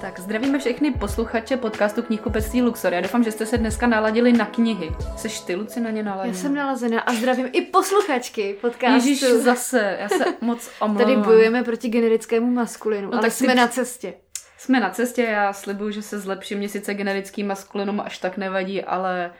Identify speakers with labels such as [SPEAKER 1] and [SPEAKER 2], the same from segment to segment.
[SPEAKER 1] Tak zdravíme všechny posluchače podcastu Knihkupectví Luxor. Já doufám, že jste se dneska naladili na knihy. Seš ty, Luci, na ně naladěna?
[SPEAKER 2] Já jsem nalazená a zdravím i posluchačky podcastu.
[SPEAKER 1] Ježíš, zase, já se moc omlouvám.
[SPEAKER 2] Tady bojujeme proti generickému maskulinu, no, ale tak jsme si... na cestě.
[SPEAKER 1] Jsme na cestě, já slibuju, že se zlepším. Mě sice generický maskulinum až tak nevadí, ale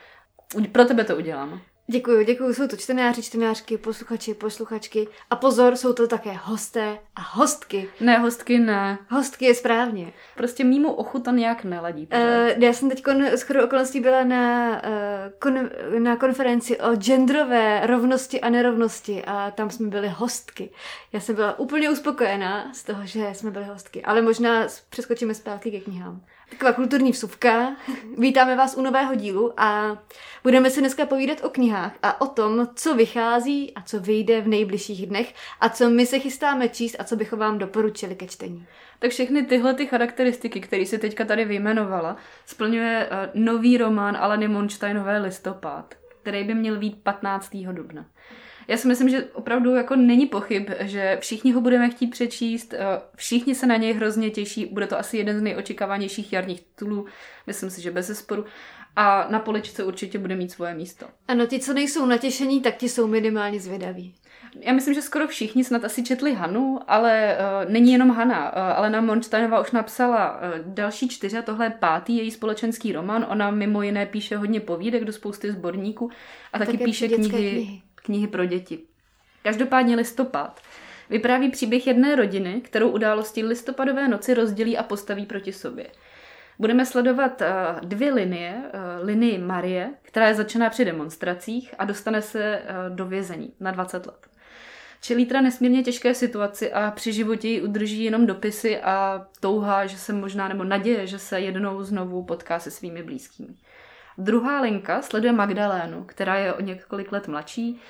[SPEAKER 1] pro tebe to udělám.
[SPEAKER 2] Děkuji, děkuji. Jsou to čtenáři, čtenářky, posluchači, posluchačky. A pozor, jsou to také hosté a hostky.
[SPEAKER 1] Ne, hostky ne.
[SPEAKER 2] Hostky je správně.
[SPEAKER 1] Prostě mýmu ochu to nějak neladí.
[SPEAKER 2] Uh, já jsem teď s chodou okolností byla na, uh, kon, na konferenci o genderové rovnosti a nerovnosti a tam jsme byli hostky. Já jsem byla úplně uspokojená z toho, že jsme byli hostky. Ale možná přeskočíme zpátky ke knihám. Taková kulturní vsuvka. Vítáme vás u nového dílu a budeme si dneska povídat o knihách a o tom, co vychází a co vyjde v nejbližších dnech a co my se chystáme číst a co bychom vám doporučili ke čtení.
[SPEAKER 1] Tak všechny tyhle ty charakteristiky, které si teďka tady vyjmenovala, splňuje uh, nový román Alany Monsteinové Listopad, který by měl být 15. dubna. Já si myslím, že opravdu jako není pochyb, že všichni ho budeme chtít přečíst, eh, všichni se na něj hrozně těší, bude to asi jeden z nejočekávanějších jarních titulů, myslím si, že bez zesporu. A na poličce určitě bude mít svoje místo.
[SPEAKER 2] Ano, ti, co nejsou natěšení, tak ti jsou minimálně zvědaví.
[SPEAKER 1] Já myslím, že skoro všichni snad asi četli Hanu, ale uh, není jenom Hana. Uh, Alena Monsteinová už napsala uh, další čtyři a tohle je pátý její společenský román. Ona mimo jiné píše hodně povídek do spousty sborníků a taky, taky píše knihy, knihy knihy pro děti. Každopádně listopad vypráví příběh jedné rodiny, kterou události listopadové noci rozdělí a postaví proti sobě. Budeme sledovat uh, dvě linie. Uh, linii Marie, která je začíná při demonstracích a dostane se uh, do vězení na 20 let. Čelí teda nesmírně těžké situaci a při životě ji udrží jenom dopisy a touha, že se možná, nebo naděje, že se jednou znovu potká se svými blízkými. Druhá linka sleduje Magdalénu, která je o několik let mladší,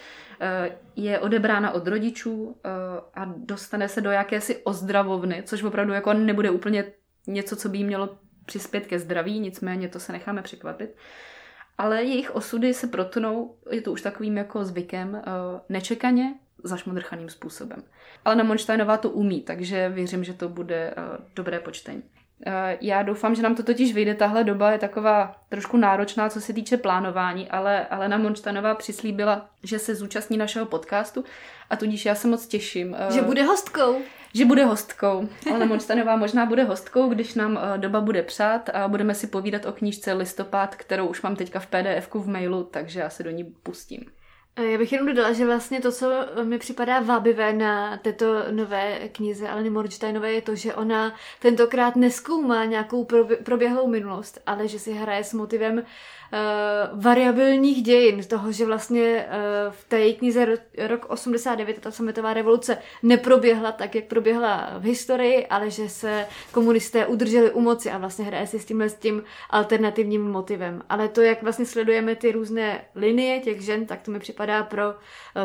[SPEAKER 1] eh, je odebrána od rodičů eh, a dostane se do jakési ozdravovny, což opravdu jako nebude úplně něco, co by jí mělo přispět ke zdraví, nicméně to se necháme překvapit. Ale jejich osudy se protnou, je to už takovým jako zvykem, eh, nečekaně, zašmodrchaným způsobem. Ale na Monštajnová to umí, takže věřím, že to bude dobré počtení. Eh, já doufám, že nám to totiž vyjde. Tahle doba je taková trošku náročná, co se týče plánování, ale Alena Monštanová přislíbila, že se zúčastní našeho podcastu a tudíž já se moc těším.
[SPEAKER 2] Eh, že bude hostkou.
[SPEAKER 1] Že bude hostkou. Alena Monštanová možná bude hostkou, když nám eh, doba bude přát a budeme si povídat o knížce Listopad, kterou už mám teďka v pdf v mailu, takže já se do ní pustím.
[SPEAKER 2] Já bych jenom dodala, že vlastně to, co mi připadá vábivé na této nové knize Aleny Morgensteinové, je to, že ona tentokrát neskoumá nějakou proběhlou minulost, ale že si hraje s motivem uh, variabilních dějin, toho, že vlastně uh, v té její knize ro, rok 89, ta sametová revoluce, neproběhla tak, jak proběhla v historii, ale že se komunisté udrželi u moci a vlastně hraje si s tímhle s tím alternativním motivem. Ale to, jak vlastně sledujeme ty různé linie těch žen, tak to mi připadá pro uh,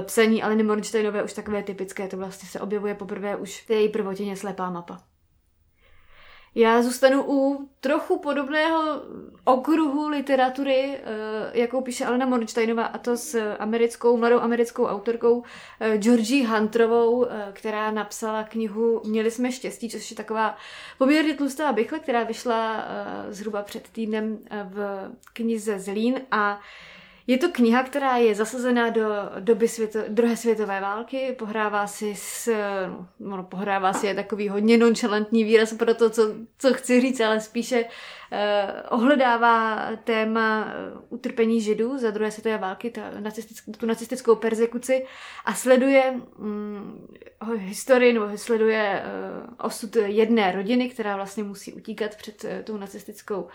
[SPEAKER 2] psaní Aleny Morgensteinové už takové typické. To vlastně se objevuje poprvé už v její prvotině Slepá mapa. Já zůstanu u trochu podobného okruhu literatury, eh, jakou píše Alena Mornsteinová, a to s americkou, mladou americkou autorkou eh, Georgie Hunterovou, eh, která napsala knihu Měli jsme štěstí, což je taková poměrně tlustá bychle, která vyšla zhruba před týdnem v knize Zlín a je to kniha, která je zasazená do doby světo, druhé světové války, pohrává si s, no, pohrává si je takový hodně nonchalantní výraz pro to, co, co chci říct, ale spíše Eh, ohledává téma eh, utrpení židů za druhé světové války, ta nacistickou, tu nacistickou persekuci a sleduje mm, historii nebo sleduje uh, osud jedné rodiny, která vlastně musí utíkat před uh, tou nacistickou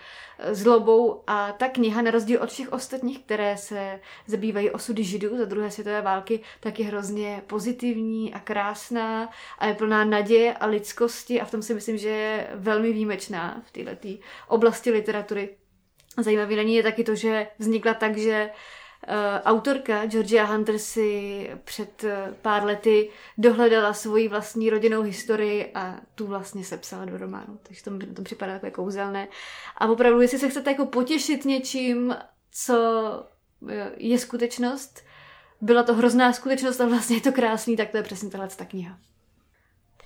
[SPEAKER 2] zlobou a ta kniha, na rozdíl od všech ostatních, které se zabývají osudy židů za druhé světové války, tak je hrozně pozitivní a krásná a je plná naděje a lidskosti a v tom si myslím, že je velmi výjimečná v této oblasti oblasti literatury. Zajímavý na ní je taky to, že vznikla tak, že uh, autorka Georgia Hunter si před uh, pár lety dohledala svoji vlastní rodinnou historii a tu vlastně sepsala do románu. Takže to mi to připadá takové kouzelné. A opravdu, jestli se chcete jako potěšit něčím, co eh, je skutečnost, byla to hrozná skutečnost a vlastně je to krásný, tak to je přesně tahle ta kniha.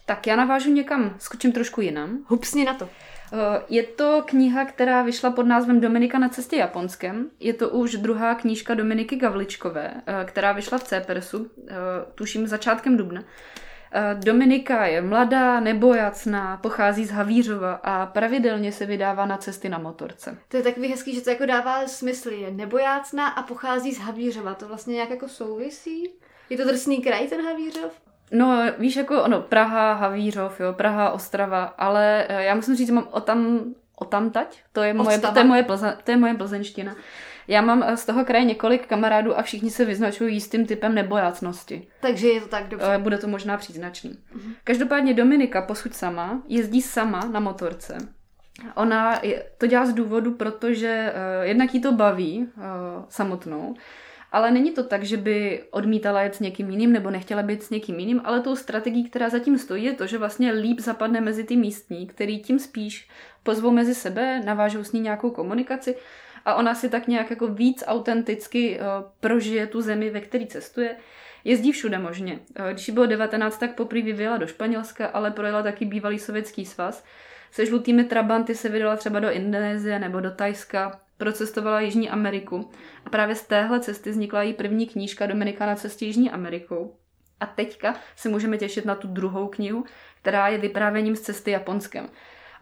[SPEAKER 1] Tak já navážu někam, skočím trošku jinam.
[SPEAKER 2] Hupsni na to.
[SPEAKER 1] Eh, je to kniha, která vyšla pod názvem Dominika na cestě Japonskem. Je to už druhá knížka Dominiky Gavličkové, eh, která vyšla v Cepersu, eh, tuším začátkem dubna. Dominika je mladá, nebojacná, pochází z Havířova a pravidelně se vydává na cesty na motorce.
[SPEAKER 2] To je takový hezký, že to jako dává smysl. Je nebojácná a pochází z Havířova. To vlastně nějak jako souvisí? Je to drsný kraj ten Havířov?
[SPEAKER 1] No, víš, jako ono, Praha, Havířov, jo, Praha, Ostrava, ale eh, já musím říct, že mám o tam, o tam tať, to je moje, to je moje, plze, to je moje plzeňština. Já mám eh, z toho kraje několik kamarádů a všichni se vyznačují jistým typem nebojácnosti.
[SPEAKER 2] Takže je to tak dobře.
[SPEAKER 1] Eh, bude to možná příznačný. Uh-huh. Každopádně Dominika, posud sama, jezdí sama na motorce. Ona to dělá z důvodu, protože uh, jednak jí to baví uh, samotnou, ale není to tak, že by odmítala jet s někým jiným nebo nechtěla být s někým jiným, ale tou strategií, která zatím stojí, je to, že vlastně líp zapadne mezi ty místní, který tím spíš pozvou mezi sebe, navážou s ní nějakou komunikaci a ona si tak nějak jako víc autenticky uh, prožije tu zemi, ve který cestuje. Jezdí všude možně. Uh, když bylo 19, tak poprvé vyvěla do Španělska, ale projela taky bývalý sovětský svaz. Se žlutými trabanty se vydala třeba do Indonésie nebo do Tajska, procestovala Jižní Ameriku a právě z téhle cesty vznikla její první knížka Dominika na cestě Jižní Amerikou. A teďka se můžeme těšit na tu druhou knihu, která je vyprávěním z cesty Japonskem.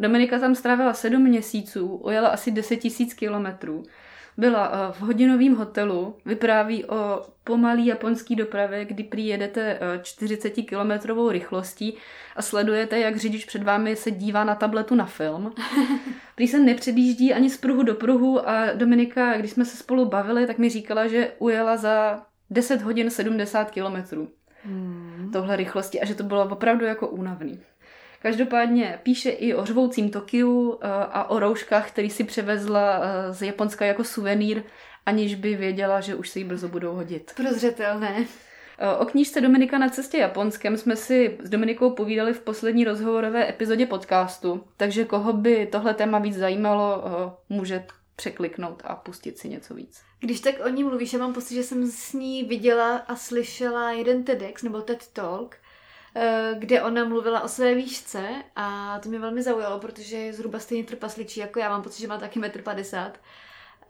[SPEAKER 1] Dominika tam strávila sedm měsíců, ujela asi 10 tisíc kilometrů byla eh, v hodinovém hotelu, vypráví o pomalý japonský dopravě, kdy prý jedete 40 eh, kilometrovou rychlostí a sledujete, jak řidič před vámi se dívá na tabletu na film. Prý se nepředjíždí ani z pruhu do pruhu a Dominika, když jsme se spolu bavili, tak mi říkala, že ujela za 10 hodin 70 kilometrů. Hmm. Tohle rychlosti a že to bylo opravdu jako únavný. Každopádně píše i o řvoucím Tokiu eh, a o rouškách, který si převezla eh, z Japonska jako suvenýr, aniž by věděla, že už se jí brzo budou hodit.
[SPEAKER 2] Prozřetelné.
[SPEAKER 1] Eh, o knížce Dominika na cestě Japonskem jsme si s Dominikou povídali v poslední rozhovorové epizodě podcastu, takže koho by tohle téma víc zajímalo, může překliknout a pustit si něco víc.
[SPEAKER 2] Když tak o ní mluvíš, já mám pocit, že jsem s ní viděla a slyšela jeden TEDx nebo TED Talk, kde ona mluvila o své výšce a to mě velmi zaujalo, protože je zhruba stejně trpasličí jako já, mám pocit, že má taky 1,50 m.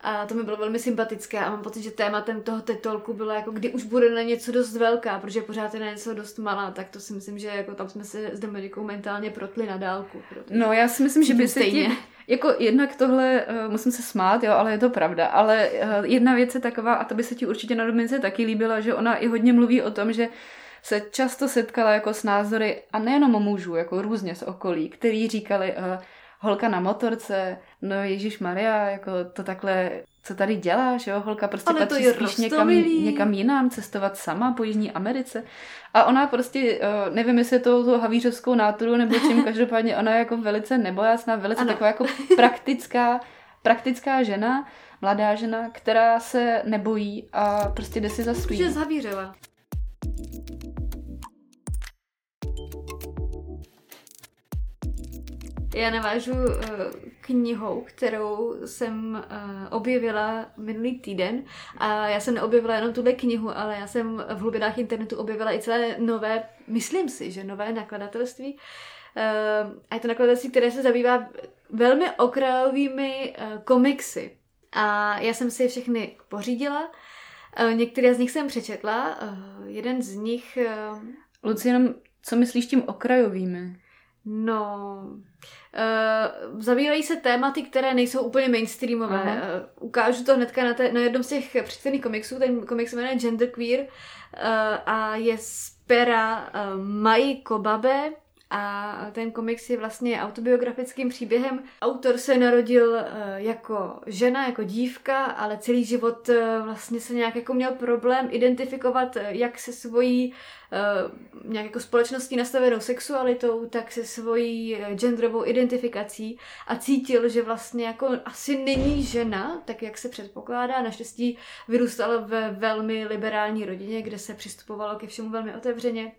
[SPEAKER 2] A to mi bylo velmi sympatické a mám pocit, že tématem toho tetolku bylo jako kdy už bude na něco dost velká, protože pořád je na něco dost malá, tak to si myslím, že jako tam jsme se s Dominikou mentálně protli na dálku.
[SPEAKER 1] No já si myslím, že by se ti, jako jednak tohle, uh, musím se smát, jo, ale je to pravda, ale uh, jedna věc je taková, a to by se ti určitě na Dominice taky líbila, že ona i hodně mluví o tom, že se často setkala jako s názory, a nejenom mužů, jako různě z okolí, který říkali, uh, holka na motorce, no Ježíš Maria, jako to takhle, co tady děláš, jo, holka prostě Ale patří spíš někam, někam jinam, cestovat sama po Jižní Americe. A ona prostě, uh, nevím, jestli je to tu havířovskou náturu nebo čím, každopádně ona je jako velice nebojásná, velice ano. taková jako praktická, praktická žena, mladá žena, která se nebojí a prostě jde si za svým.
[SPEAKER 2] Že zhavířila. Já navážu uh, knihou, kterou jsem uh, objevila minulý týden a já jsem neobjevila jenom tuhle knihu, ale já jsem v hlubinách internetu objevila i celé nové, myslím si, že nové nakladatelství. Uh, a je to nakladatelství, které se zabývá velmi okrajovými komiksy. A já jsem si je všechny pořídila. Některé z nich jsem přečetla. Jeden z nich...
[SPEAKER 1] Luci, jenom co myslíš tím okrajovými?
[SPEAKER 2] No, uh, zabývají se tématy, které nejsou úplně mainstreamové. Uh, ukážu to hnedka na, te, na jednom z těch představených komiksů, ten komiks se jmenuje Genderqueer uh, a je z pera uh, Mai Kobabe, a ten komiks je vlastně autobiografickým příběhem. Autor se narodil eh, jako žena, jako dívka, ale celý život eh, vlastně se nějak jako měl problém identifikovat eh, jak se svojí nějak jako společností nastavenou sexualitou, tak se svojí genderovou identifikací a cítil, že vlastně jako asi není žena, tak jak se předpokládá. Naštěstí vyrůstal ve velmi liberální rodině, kde se přistupovalo ke všemu velmi otevřeně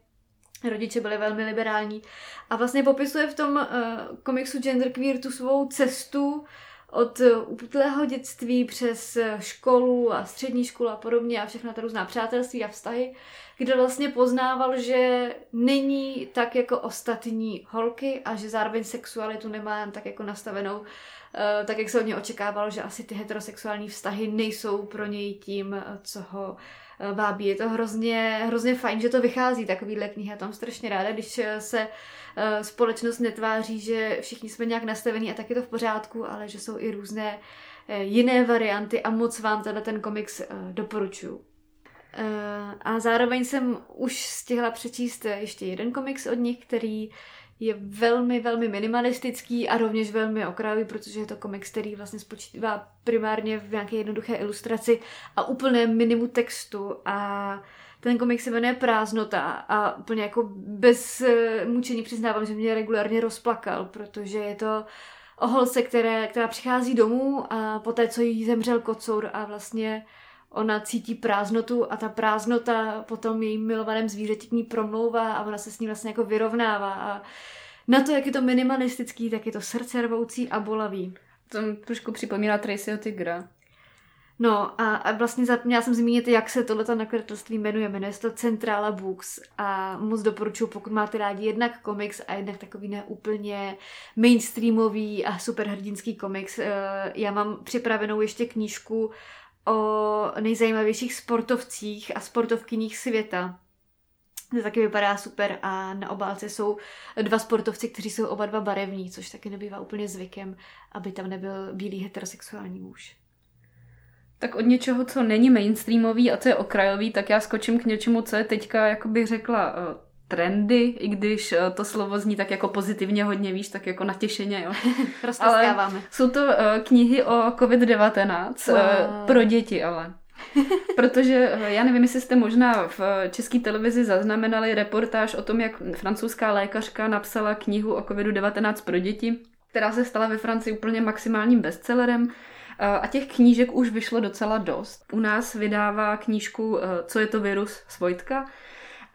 [SPEAKER 2] Rodiče byli velmi liberální. A vlastně popisuje v tom uh, komiksu Genderqueer tu svou cestu od útlého dětství přes školu a střední školu a podobně a všechna ta různá přátelství a vztahy, kde vlastně poznával, že není tak jako ostatní holky a že zároveň sexualitu nemá jen tak jako nastavenou, eh, tak jak se od něj očekávalo, že asi ty heterosexuální vztahy nejsou pro něj tím, co ho eh, vábí. Je to hrozně, hrozně fajn, že to vychází takovýhle knihy. Já tam strašně ráda, když se eh, společnost netváří, že všichni jsme nějak nastavení a tak je to v pořádku, ale že jsou i různé jiné varianty a moc vám tenhle ten komiks doporučuju. Eh, a zároveň jsem už stihla přečíst ještě jeden komiks od nich, který je velmi, velmi minimalistický a rovněž velmi okrajový, protože je to komiks, který vlastně spočívá primárně v nějaké jednoduché ilustraci a úplné minimu textu. A ten komik se jmenuje Prázdnota a úplně jako bez eh, mučení přiznávám, že mě regulárně rozplakal, protože je to o holce, které, která přichází domů a poté, co jí zemřel kocour a vlastně ona cítí prázdnotu a ta prázdnota potom jejím milovaném zvířeti k ní promlouvá a ona se s ní vlastně jako vyrovnává a na to, jak je to minimalistický, tak je to srdce rvoucí a bolavý.
[SPEAKER 1] To trošku připomíná Tracyho Tigra.
[SPEAKER 2] No a, a vlastně zapomněla jsem zmínit, jak se tohleto nakladatelství jmenuje. Jmenuje se to Centrála Books a moc doporučuji, pokud máte rádi jednak komiks a jednak takový neúplně mainstreamový a superhrdinský komiks. Eh, já mám připravenou ještě knížku o nejzajímavějších sportovcích a sportovkyních světa. To taky vypadá super a na obálce jsou dva sportovci, kteří jsou oba dva barevní, což taky nebývá úplně zvykem, aby tam nebyl bílý heterosexuální muž.
[SPEAKER 1] Tak od něčeho, co není mainstreamový a co je okrajový, tak já skočím k něčemu, co je teďka, jak bych řekla, eh, trendy, i když eh, to slovo zní tak jako pozitivně hodně, víš, tak jako natěšeně, jo.
[SPEAKER 2] ale
[SPEAKER 1] jsou to uh, knihy o COVID-19 wow. uh, pro děti, ale. Protože já nevím, jestli jste možná v české televizi zaznamenali reportáž o tom, jak francouzská lékařka napsala knihu o COVID-19 pro děti, která se stala ve Francii úplně maximálním bestsellerem. A těch knížek už vyšlo docela dost. U nás vydává knížku Co je to virus Svojtka,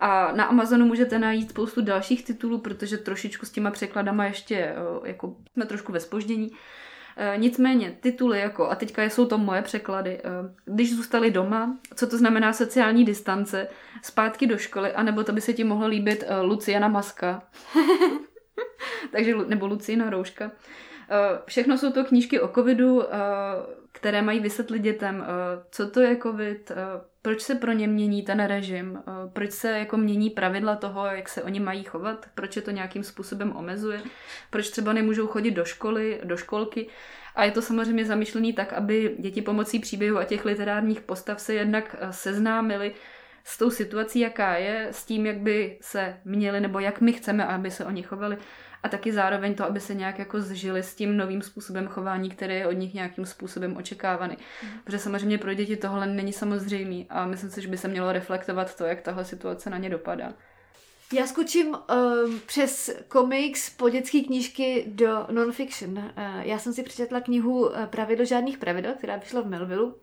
[SPEAKER 1] a na Amazonu můžete najít spoustu dalších titulů, protože trošičku s těma překladama ještě eh, jako jsme trošku ve spoždění. Eh, nicméně tituly jako, a teďka jsou to moje překlady, eh, když zůstali doma, co to znamená sociální distance, zpátky do školy, anebo to by se ti mohlo líbit Luciana Maska, takže, nebo Lucina Rouška. Všechno jsou to knížky o covidu, které mají vysvětlit dětem, co to je covid, proč se pro ně mění ten režim, eh, proč se jako mění pravidla toho, jak se oni mají chovat, proč je to nějakým způsobem omezuje, proč třeba nemůžou chodit do školy, do školky. A je to samozřejmě zamýšlený tak, aby děti pomocí příběhů a těch literárních postav se jednak eh, seznámili s tou situací, jaká je, s tím, jak by se měli, nebo jak my chceme, aby se oni chovali a taky zároveň to, aby se nějak jako zžili s tím novým způsobem chování, který je od nich nějakým způsobem očekávaný. Mm. Protože samozřejmě pro děti tohle není samozřejmý a myslím si, že by se mělo reflektovat to, jak tahle situace na ně dopadá.
[SPEAKER 2] Já skočím um, přes komiks po dětské knížky do non-fiction. Uh, já jsem si přečetla knihu Pravidlo žádných pravidel, která vyšla v Melvillu.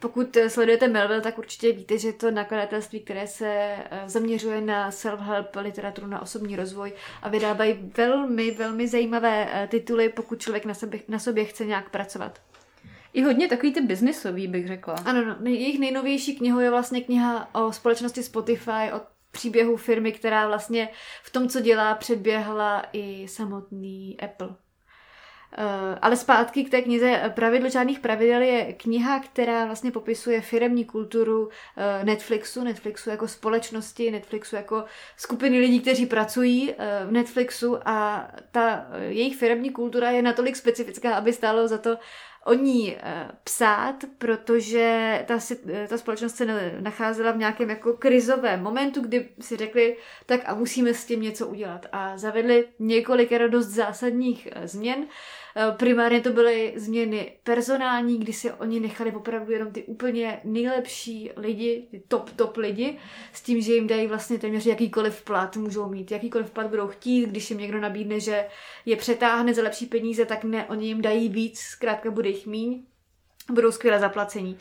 [SPEAKER 2] Pokud sledujete Melville, tak určitě víte, že je to nakladatelství, které se eh, zaměřuje na self-help, literaturu, na osobní rozvoj a vydávají velmi, velmi zajímavé eh, tituly, pokud člověk na, sebe, na sobě chce nějak pracovat.
[SPEAKER 1] I hodně takový ty biznisový, bych řekla.
[SPEAKER 2] Ano, no, jejich nejnovější knihou je vlastně kniha o společnosti Spotify, o příběhu firmy, která vlastně v tom, co dělá, předběhla i samotný Apple. Eh, ale zpátky k té knize. Pravidlo žádných pravidel je kniha, která vlastně popisuje firemní kulturu eh, Netflixu, Netflixu jako společnosti, Netflixu jako skupiny lidí, kteří pracují eh, v Netflixu. A ta jejich firemní kultura je natolik specifická, aby stálo za to o ní eh, psát, protože ta, eh, ta společnost se nacházela v nějakém jako krizovém momentu, kdy si řekli, tak a musíme s tím něco udělat. A zavedli několik dost zásadních eh, změn. Primárně to byly změny personální, kdy si oni nechali opravdu jenom ty úplně nejlepší lidi, ty top, top lidi, s tím, že jim dají vlastně téměř jakýkoliv plat můžou mít, jakýkoliv plat budou chtít, když jim někdo nabídne, že je přetáhne za lepší peníze, tak ne, oni jim dají víc, zkrátka bude jich míň budou skvěle zaplacení.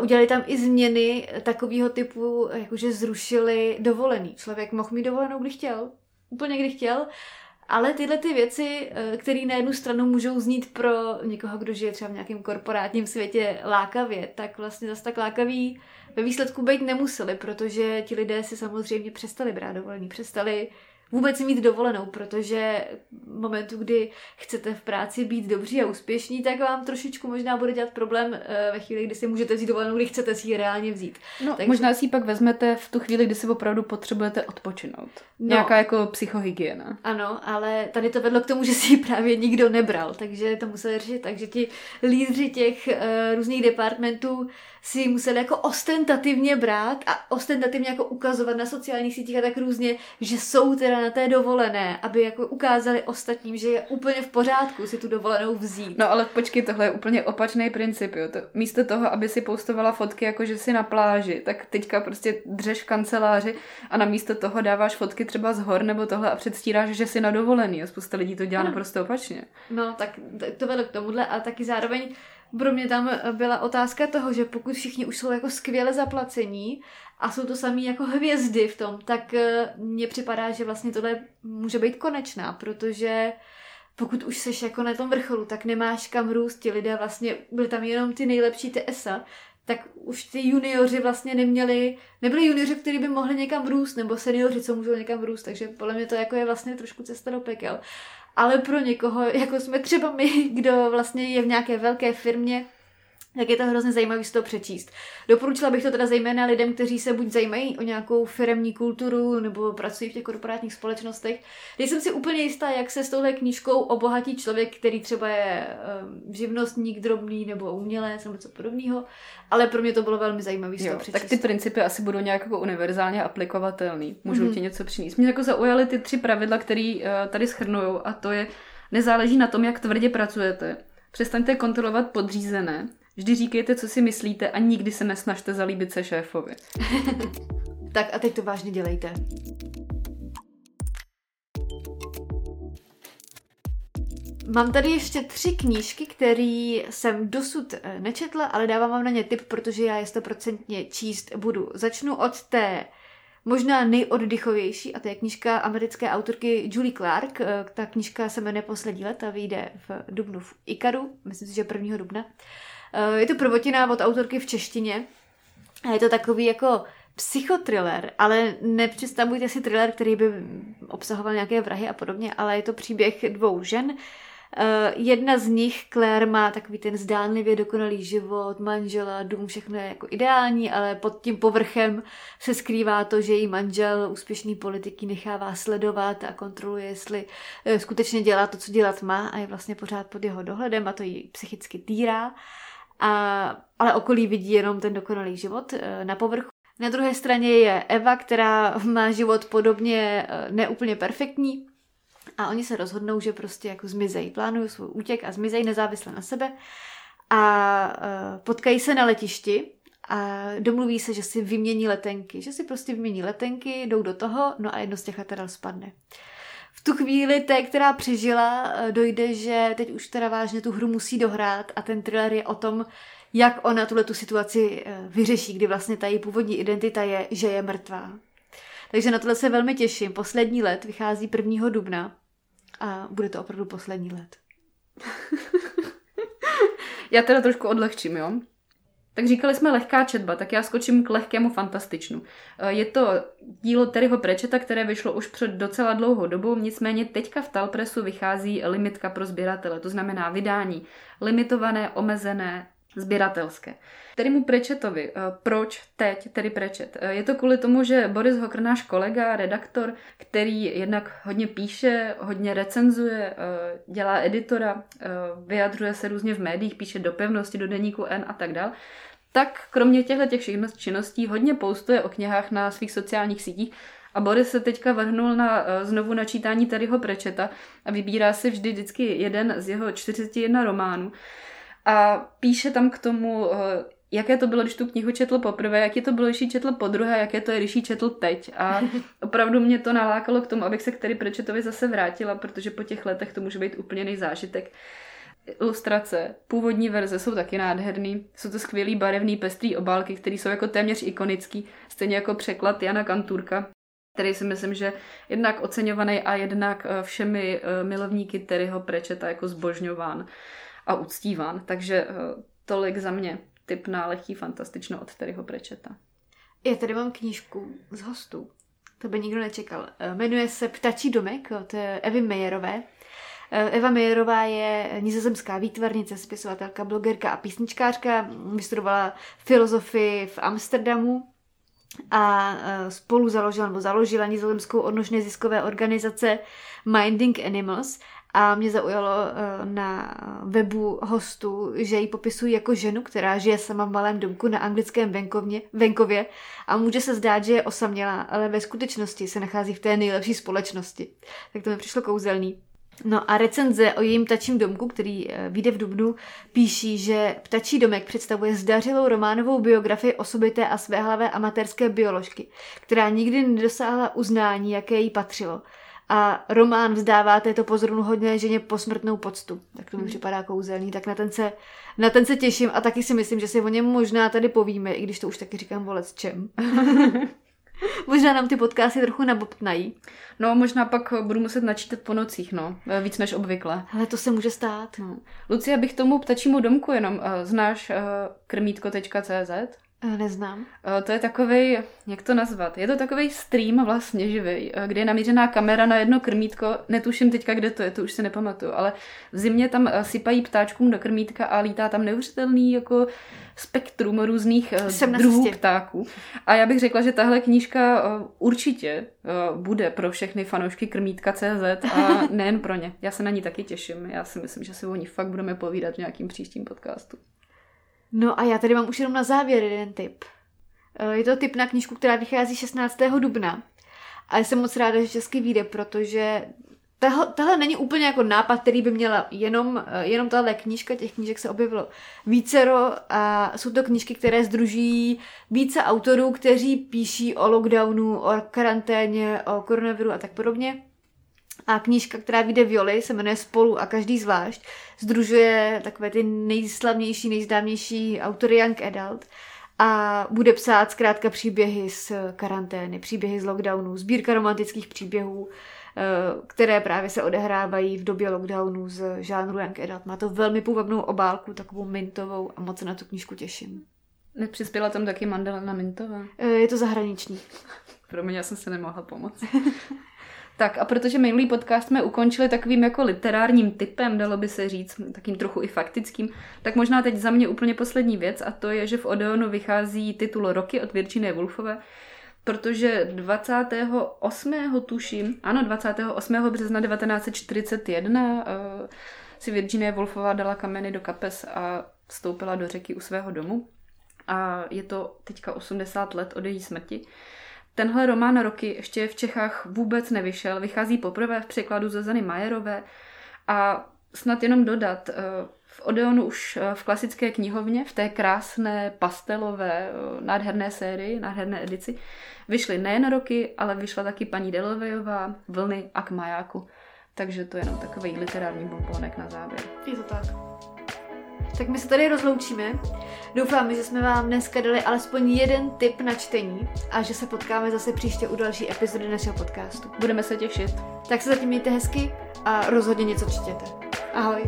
[SPEAKER 2] Udělali tam i změny takového typu, jakože zrušili dovolený. Člověk mohl mít dovolenou, kdy chtěl, úplně kdy chtěl, Ale tyhle ty věci, eh, které na jednu stranu můžou znít pro někoho, kdo žije třeba v nějakém korporátním světě lákavě, tak vlastně zase tak lákavý ve výsledku být nemuseli, protože ti lidé si samozřejmě přestali brát dovolený, přestali vůbec mít dovolenou, protože v momentu, kdy chcete v práci být dobří a úspěšní, tak vám trošičku možná bude dělat problém eh, ve chvíli, kdy si můžete vzít dovolenou, kdy chcete si ji reálně vzít.
[SPEAKER 1] No, tak... možná si ji pak vezmete v tu chvíli, kdy si opravdu potřebujete odpočinout. No, Nějaká jako psychohygiena.
[SPEAKER 2] Ano, ale tady to vedlo k tomu, že si ji právě nikdo nebral, takže to museli řešit tak, že ti lídři těch uh, různých departmentů si museli jako ostentativně brát a ostentativně jako ukazovat na sociálních sítích a tak různě, že jsou teda na té dovolené, aby jako ukázali ostatním, že je úplně v pořádku si tu dovolenou vzít.
[SPEAKER 1] No ale počkej, tohle je úplně opačný princip, jo. To, místo toho, aby si postovala fotky jako, že jsi na pláži, tak teďka prostě dřeš v kanceláři a namísto toho dáváš fotky třeba z hor nebo tohle a předstíráš, že jsi na dovolený a spousta lidí to dělá no. naprosto opačně.
[SPEAKER 2] No, tak to vedlo k tomuhle a taky zároveň pro mě tam byla otázka toho, že pokud všichni už jsou jako skvěle zaplacení a jsou to samý jako hvězdy v tom, tak eh, mně připadá, že vlastně tohle může být konečná, protože pokud už seš jako na tom vrcholu, tak nemáš kam růst, ti lidé vlastně, byly tam jenom ty nejlepší TSA, tak už ty junioři vlastně neměli, nebyli junioři, kteří by mohli někam růst, nebo seniori, co můžou někam růst, takže podle mě to jako je vlastně trošku cesta do pekel. Ale pro někoho, jako jsme třeba my, kdo vlastně je v nějaké velké firmě, tak je to hrozně zajímavé si to přečíst. Doporučila bych to teda zejména lidem, kteří se buď zajímají o nějakou firmní kulturu nebo pracují v těch korporátních společnostech. Nejsem si úplně jistá, jak se s touhle knížkou obohatí člověk, který třeba je um, živnostník drobný nebo umělec nebo něco podobného, ale pro mě to bylo velmi zajímavé si to přečíst.
[SPEAKER 1] Tak ty principy asi budou nějak jako univerzálně aplikovatelný. Můžou mm-hmm. ti něco přinést. Mě jako zaujaly ty tři pravidla, které uh, tady schrnují a to je, nezáleží na tom, jak tvrdě pracujete. Přestaňte kontrolovat podřízené Vždy říkejte, co si myslíte a nikdy se nesnažte zalíbit se šéfovi.
[SPEAKER 2] tak a teď to vážně dělejte. Mám tady ještě tři knížky, které jsem dosud eh, nečetla, ale dávám vám na ně tip, protože já je stoprocentně číst budu. Začnu od té možná nejoddychovější a to je knížka americké autorky Julie Clark. Eh, ta knížka se jmenuje Poslední let a vyjde v dubnu v Ikaru, myslím si, že 1. dubna. Eh, je to prvotina od autorky v češtině a je to takový jako psychotriller, ale nepředstavujte si thriller, který by obsahoval nějaké vrahy a podobně, ale je to příběh dvou žen. Uh, jedna z nich, Claire, má takový ten zdánlivě dokonalý život, manžela, dům, všechno je jako ideální, ale pod tím povrchem se skrývá to, že její manžel úspěšný politiky nechává sledovat a kontroluje, jestli uh, skutečně dělá to, co dělat má a je vlastně pořád pod jeho dohledem a to ji psychicky týrá. A, ale okolí vidí jenom ten dokonalý život eh, na povrchu. Na druhé straně je Eva, která má život podobně eh, neúplně perfektní. A oni se rozhodnou, že prostě jako zmizejí, plánují svůj útěk a zmizejí nezávisle na sebe. A eh, potkají se na letišti a domluví se, že si vymění letenky, že si prostě vymění letenky, jdou do toho, no a jedno z těch letadel spadne tu chvíli té, která přežila, eh, dojde, že teď už teda vážně tu hru musí dohrát a ten thriller je o tom, jak ona tuhle tu situaci eh, vyřeší, kdy vlastně ta její původní identita je, že je mrtvá. Takže na tohle se velmi těším. Poslední let vychází 1. dubna a bude to opravdu poslední let.
[SPEAKER 1] Já teda trošku odlehčím, jo? Tak říkali jsme lehká četba, tak já skočím k lehkému fantastičnu. Eh, je to dílo Terryho Prečeta, které vyšlo už před docela dlouhou dobou, nicméně teďka v Talpresu vychází limitka pro sběratele, to znamená vydání limitované, omezené, sběratelské. Tedy mu Prečetovi, eh, proč teď tedy Prečet? Eh, je to kvůli tomu, že Boris Hokr, náš kolega, redaktor, který jednak hodně píše, hodně recenzuje, dělá editora, vyjadřuje se různě v médiích, píše do pevnosti, do deníku N a tak dále, tak kromě těchto těch všech činností hodně postuje o knihách na svých sociálních sítích a Boris se teďka vrhnul na eh, znovu načítání Terryho Prečeta a vybírá si vždy vždycky jeden z jeho 41 románů a píše tam k tomu, eh, jaké to bylo, když tu knihu četl poprvé, jaké to bylo, když ji četl po druhé, jaké to je, když ji četl teď. A opravdu mě to nalákalo k tomu, abych se k Terry Prečetovi zase vrátila, protože po těch letech to může být úplně nejzážitek ilustrace, původní verze jsou taky nádherný. Jsou to skvělý barevný pestrý obálky, které jsou jako téměř ikonický, stejně jako překlad Jana Kanturka. který si myslím, že jednak oceňovaný a jednak eh, všemi eh, milovníky Terryho Prečeta jako zbožňován a uctíván. Takže eh, tolik za mě typ na lehký fantastično od Terryho Prečeta.
[SPEAKER 2] Já tady mám knížku z hostů. To by nikdo nečekal. Jmenuje se Ptačí domek od Evy Mejerové. Eva Mejerová je nizozemská výtvarnice, spisovatelka, blogerka a písničkářka. Vystudovala filozofii v Amsterdamu a spolu založila nebo založila nizozemskou odnožné ziskové organizace Minding Animals a mě zaujalo e, na webu hostu, že ji popisují jako ženu, která žije sama v malém domku na anglickém venkovně, venkově a může se zdát, že je osamělá, ale ve skutečnosti se nachází v té nejlepší společnosti. Tak to mi přišlo kouzelný. No a recenze o jejím ptačím domku, který eh, vyjde v Dubnu, píší, že Ptačí domek představuje zdařilou románovou biografii osobité a svéhlavé amatérské bioložky, která nikdy nedosáhla uznání, jaké jí patřilo. A román vzdává této hodně ženě posmrtnou poctu. Tak to mi hmm. připadá kouzelný, tak na ten, se, na ten se těším a taky si myslím, že si o něm možná tady povíme, i když to už taky říkám volec čem. Možná nám ty podcasty trochu nabobtnají.
[SPEAKER 1] No, možná pak budu muset načítat po nocích, no. Víc než obvykle.
[SPEAKER 2] Ale to se může stát.
[SPEAKER 1] No. Lucie, bych tomu ptačímu domku jenom. Uh, znáš uh, krmítko.cz?
[SPEAKER 2] Eh, neznám.
[SPEAKER 1] To je takový, jak to nazvat? Je to takový stream vlastně živý, kde je namířená kamera na jedno krmítko. Netuším teďka, kde to je, to už si nepamatuju, ale v zimě tam sypají ptáčkům do krmítka a lítá tam neuvěřitelný jako spektrum různých druhů ptáků. A já bych řekla, že tahle knížka určitě bude pro všechny fanoušky krmítka.cz a nejen pro ně. Já se na ní taky těším. Já si myslím, že si o ní fakt budeme povídat v nějakým příštím podcastu.
[SPEAKER 2] No a já tady mám už jenom na závěr jeden tip. E, je to tip na knížku, která vychází 16. dubna. A jsem moc ráda, že český vyjde, protože tahle, tahle není úplně jako nápad, který by měla jenom, e, jenom tahle knížka, těch knížek se objevilo vícero a jsou to knížky, které združují více autorů, kteří píší o lockdownu, o karanténě, o koronaviru a tak podobně. A knížka, která vyjde Violi, se jmenuje Spolu a každý zvlášť. Združuje takové ty nejslavnější, nejzdámější autory Young Adult a bude psát zkrátka příběhy z karantény, příběhy z lockdownu, sbírka romantických příběhů, eh, které právě se odehrávají v době lockdownu z žánru Young Adult. Má to velmi půvabnou obálku, takovou mintovou a moc se na tu knížku těším.
[SPEAKER 1] Nepřispěla tam taky Mandelina Mintová?
[SPEAKER 2] Eh, je to zahraniční.
[SPEAKER 1] Pro mě já jsem se nemohla pomoct. Tak a protože minulý podcast jsme ukončili takovým jako literárním typem, dalo by se říct, takým trochu i faktickým, tak možná teď za mě úplně poslední věc a to je, že v Odeonu vychází titul Roky od Virginie Woolfové, protože 28. tuším, ano, 28. března 1941 uh, eh, si Virginie Woolfová dala kameny do kapes a vstoupila do řeky u svého domu. A je to teďka 80 let od její smrti. Tenhle román roky ještě v Čechách vůbec nevyšel, vychází poprvé v překladu Zuzany Majerové a snad jenom dodat, eh, v Odeonu už eh, v klasické knihovně, v té krásné pastelové, eh, nádherné sérii, nádherné edici, vyšly nejen roky, ale vyšla taky paní Delovejová, Vlny a k majáku. Takže to je jenom takový literární bombonek na závěr.
[SPEAKER 2] Je to tak. Tak my se tady rozloučíme. Doufáme, že jsme vám dneska dali alespoň jeden tip na čtení a že se potkáme zase příště u další epizody našeho podcastu.
[SPEAKER 1] Budeme se těšit.
[SPEAKER 2] Tak se zatím mějte hezky a rozhodně něco čtěte. Ahoj.